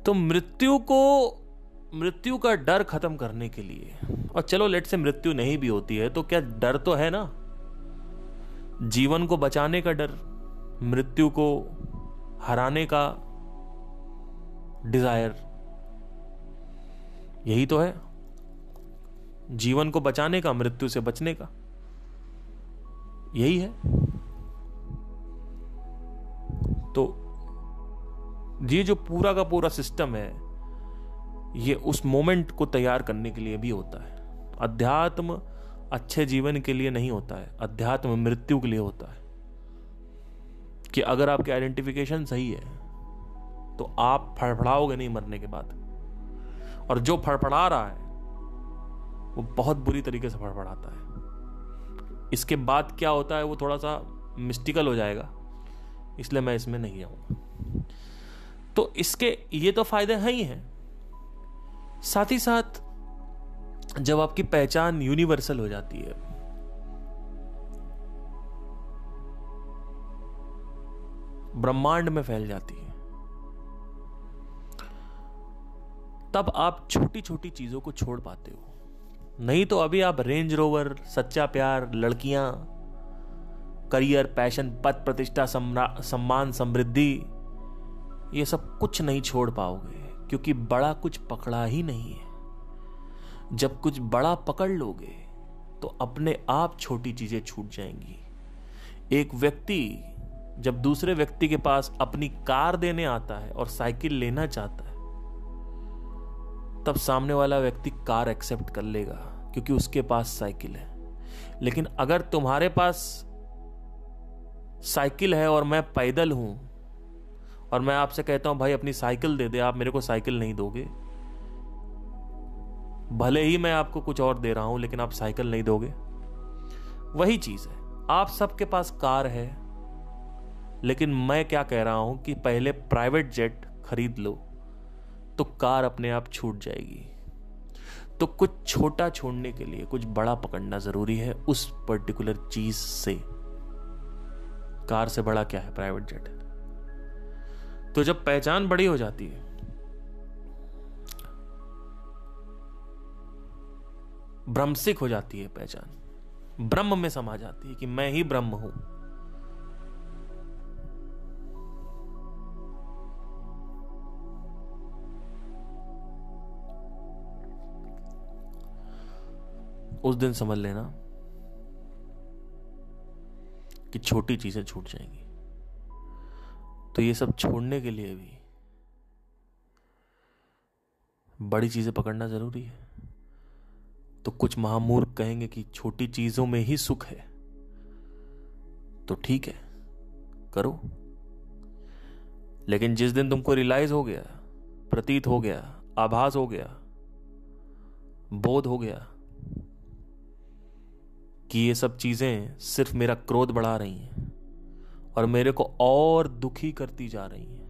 तो मृत्यु को, मृत्यु का डर खत्म करने के लिए। और चलो, लेट से मृत्यु नहीं भी होती है तो क्या डर तो है ना? जीवन को बचाने का डर, मृत्यु को हराने का डिज़ायर यही तो है। जीवन को बचाने का, मृत्यु से बचने का, यही है। तो ये जो पूरा का पूरा सिस्टम है, ये उस मोमेंट को तैयार करने के लिए भी होता है। अध्यात्म अच्छे जीवन के लिए नहीं होता है, अध्यात्म मृत्यु के लिए होता है। कि अगर आपकी आइडेंटिफिकेशन सही है तो आप फड़फड़ाओगे नहीं मरने के बाद। और जो फड़फड़ा रहा है, वो बहुत बुरी तरीके से फड़फड़ाता है। इसके बाद क्या होता है, वो थोड़ा सा मिस्टिकल हो जाएगा, इसलिए मैं इसमें नहीं आऊँगा। तो इसके ये तो फ़ायदे हैं ही हैं। साथ ही साथ, जब आपकी पहचान यूनिवर्सल हो जाती है, ब्रह्मांड में फैल जाती है, तब आप छोटी छोटी चीज़ों को छोड़ पाते हो। नहीं तो अभी आप रेंज रोवर सच्चा प्यार, लड़कियाँ करियर पैशन पद प्रतिष्ठा सम्मान, समृद्धि ये सब कुछ नहीं छोड़ पाओगे, क्योंकि बड़ा कुछ पकड़ा ही नहीं है। जब कुछ बड़ा पकड़ लोगे तो अपने आप छोटी चीज़ें छूट जाएँगी। एक व्यक्ति, जब दूसरे व्यक्ति के पास अपनी कार देने आता है और साइकिल लेना चाहता है, तब सामने वाला व्यक्ति कार एक्सेप्ट कर लेगा, क्योंकि उसके पास साइकिल है। लेकिन अगर तुम्हारे पास साइकिल है और मैं पैदल हूँ और मैं आपसे कहता हूँ, भाई, अपनी साइकिल दे दे, आप मेरे को साइकिल नहीं दोगे। भले ही मैं आपको कुछ और दे रहा हूँ, लेकिन आप साइकिल नहीं दोगे। वही चीज़ है। आप सबके पास कार है, लेकिन मैं क्या कह रहा हूँ कि पहले प्राइवेट जेट खरीद लो तो कार अपने आप छूट जाएगी। तो कुछ छोटा छोड़ने के लिए, कुछ बड़ा पकड़ना ज़रूरी है उस पर्टिकुलर चीज़ से। कार से बड़ा क्या है? Private jet. तो जब पहचान बड़ी हो जाती है, भ्रमसिक हो जाती है पहचान। ब्रह्म में समा जाती है कि मैं ही ब्रह्म हूँ। उस दिन समझ लेना कि छोटी चीज़ें छूट जाएँगी। तो ये सब छोड़ने के लिए भी बड़ी चीज़ें पकड़ना ज़रूरी है। तो कुछ महामूर्ख कहेंगे कि छोटी चीज़ों में ही सुख है। तो ठीक है, करो। लेकिन जिस दिन तुमको रियलाइज़ हो गया, प्रतीत हो गया, आभास हो गया, बोध हो गया कि ये सब चीज़ें सिर्फ़ मेरा क्रोध बढ़ा रही हैं और मेरे को और दुखी करती जा रही है।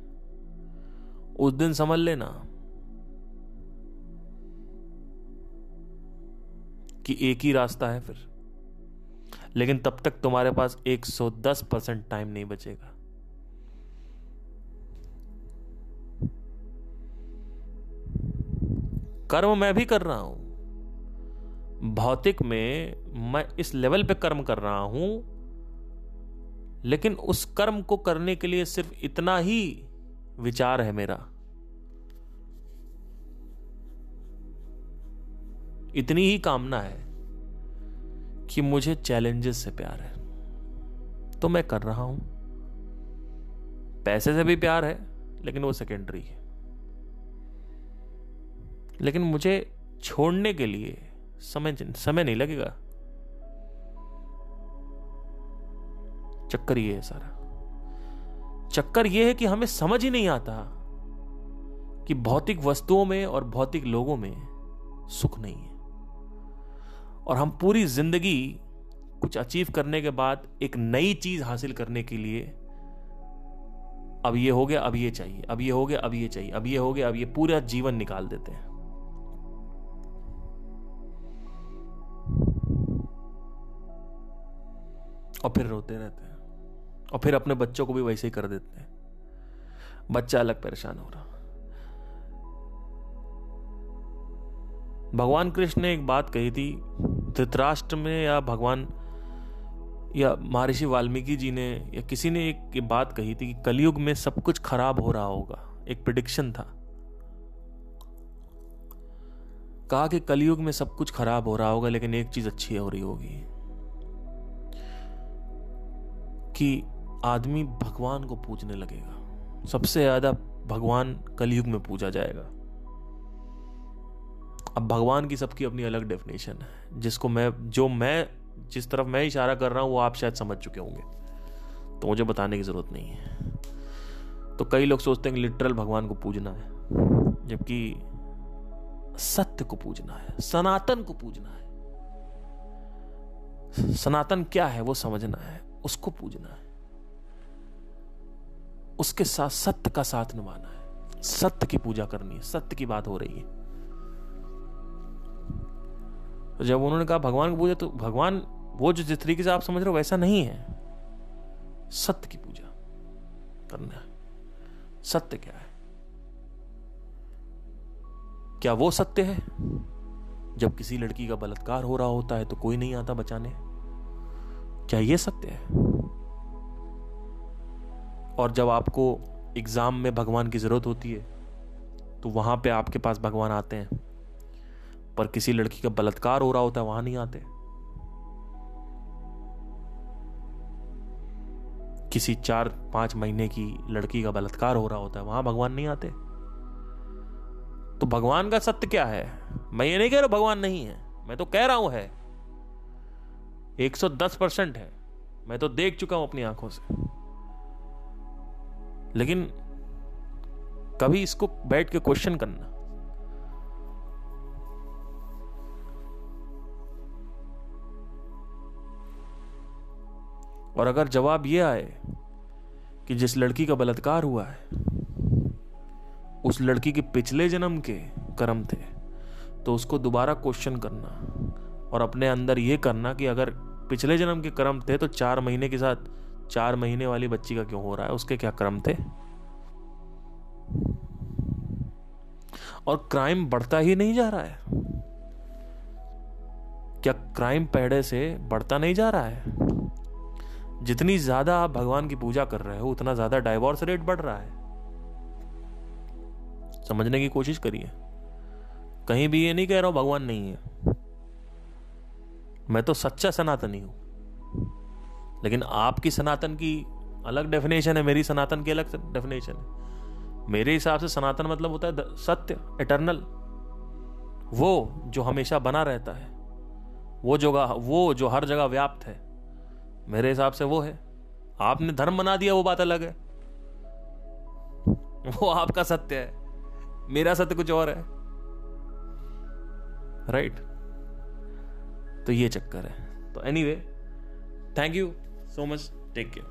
उस दिन समझ लेना कि एक ही रास्ता है फिर। लेकिन तब तक तुम्हारे पास 110 परसेंट टाइम नहीं बचेगा। कर्म मैं भी कर रहा हूँ। भौतिक में मैं इस लेवल पे कर्म कर रहा हूँ लेकिन उस कर्म को करने के लिए सिर्फ़ इतना ही विचार है मेरा। इतनी ही कामना है कि मुझे चैलेंजेस से प्यार है। तो मैं कर रहा हूँ। पैसे से भी प्यार है, लेकिन वो सेकेंडरी है। लेकिन मुझे छोड़ने के लिए समय समय नहीं लगेगा। चक्कर ये है सारा। चक्कर ये है कि हमें समझ ही नहीं आता कि भौतिक वस्तुओं में और भौतिक लोगों में सुख नहीं है। और हम पूरी ज़िंदगी कुछ अचीव करने के बाद एक नई चीज़ हासिल करने के लिए अब ये हो गया, अब ये चाहिए, अब ये हो गया, अब ये चाहिए, अब ये हो गया, अब ये पूरा जीवन निकाल देते हैं। और फिर रोते रहते हैं। और फिर अपने बच्चों को भी वैसे ही कर देते हैं। बच्चा अलग परेशान हो रहा। भगवान कृष्ण ने एक बात कही थी, धृतराष्ट्र में या भगवान या महर्षि वाल्मीकि जी ने या किसी ने एक बात कही थी कि कलयुग में सब कुछ खराब हो रहा होगा। एक प्रिडिक्शन था। कहा कि कलयुग में सब कुछ खराब हो रहा होगा, लेकिन एक चीज़ अच्छी हो रही होगी कि आदमी भगवान को पूजने लगेगा। सबसे ज़्यादा भगवान कलयुग में पूजा जाएगा। अब भगवान की सबकी अपनी अलग डेफिनेशन है, जिसको मैं, जो मैं, जिस तरफ़ मैं इशारा कर रहा हूँ, वो आप शायद समझ चुके होंगे। तो मुझे बताने की ज़रूरत नहीं है। तो कई लोग सोचते हैं कि लिटरल भगवान को पूजना है, जबकि सत्य को पूजना है, सनातन को पूजना है। सनातन क्या है, वो समझना है, उसको पूजना है। उसके साथ सत्य का साथ निभाना है। सत्य की पूजा करनी है, सत्य की बात हो रही है। तो जब उन्होंने कहा भगवान की पूजा तो भगवान, वो जो जिस तरीके से आप समझ रहे हो, वैसा नहीं है। सत्य की पूजा करना है। सत्य क्या है? क्या वो सत्य है? जब किसी लड़की का बलात्कार हो रहा होता है तो कोई नहीं आता बचाने। क्या ये सत्य है? और जब आपको एग्ज़ाम में भगवान की ज़रूरत होती है तो वहाँ पे आपके पास भगवान आते हैं। पर किसी लड़की का बलात्कार हो रहा होता है, वहाँ नहीं आते। किसी चार पाँच महीने की लड़की का बलात्कार हो रहा होता है, वहाँ भगवान नहीं आते। तो भगवान का सत्य क्या है? मैं ये नहीं कह रहा भगवान नहीं है। मैं तो कह रहा हूँ है। 110 परसेंट है। मैं तो देख चुका हूँ अपनी आँखों से। लेकिन कभी इसको बैठ के क्वेश्चन करना। और अगर जवाब यह आए कि जिस लड़की का बलात्कार हुआ है, उस लड़की के पिछले जन्म के कर्म थे तो उसको दोबारा क्वेश्चन करना और अपने अंदर यह करना कि अगर पिछले जन्म के कर्म थे तो चार महीने के साथ चार महीने वाली बच्ची का क्यों हो रहा है? उसके क्या क्रम थे? और क्राइम बढ़ता ही नहीं जा रहा है। क्या क्राइम पहले से बढ़ता नहीं जा रहा है? जितनी ज़्यादा आप भगवान की पूजा कर रहे हो, उतना ज़्यादा डाइवोर्स रेट बढ़ रहा है। समझने की कोशिश करिए। कहीं भी ये नहीं कह रहा हूँ, भगवान नहीं है। मैं तो सच्चा सनातनी हूँ। लेकिन आपकी सनातन की अलग डेफिनेशन है, मेरी सनातन की अलग डेफिनेशन है। मेरे हिसाब से सनातन मतलब होता है सत्य इटर्नल वो जो हमेशा बना रहता है, वो जो वो जो हर जगह व्याप्त है, मेरे हिसाब से वो है। आपने धर्म बना दिया, वो बात अलग है। वो आपका सत्य है, मेरा सत्य कुछ और है। Right right? तो ये चक्कर है। तो anyway thank you so much. Take care.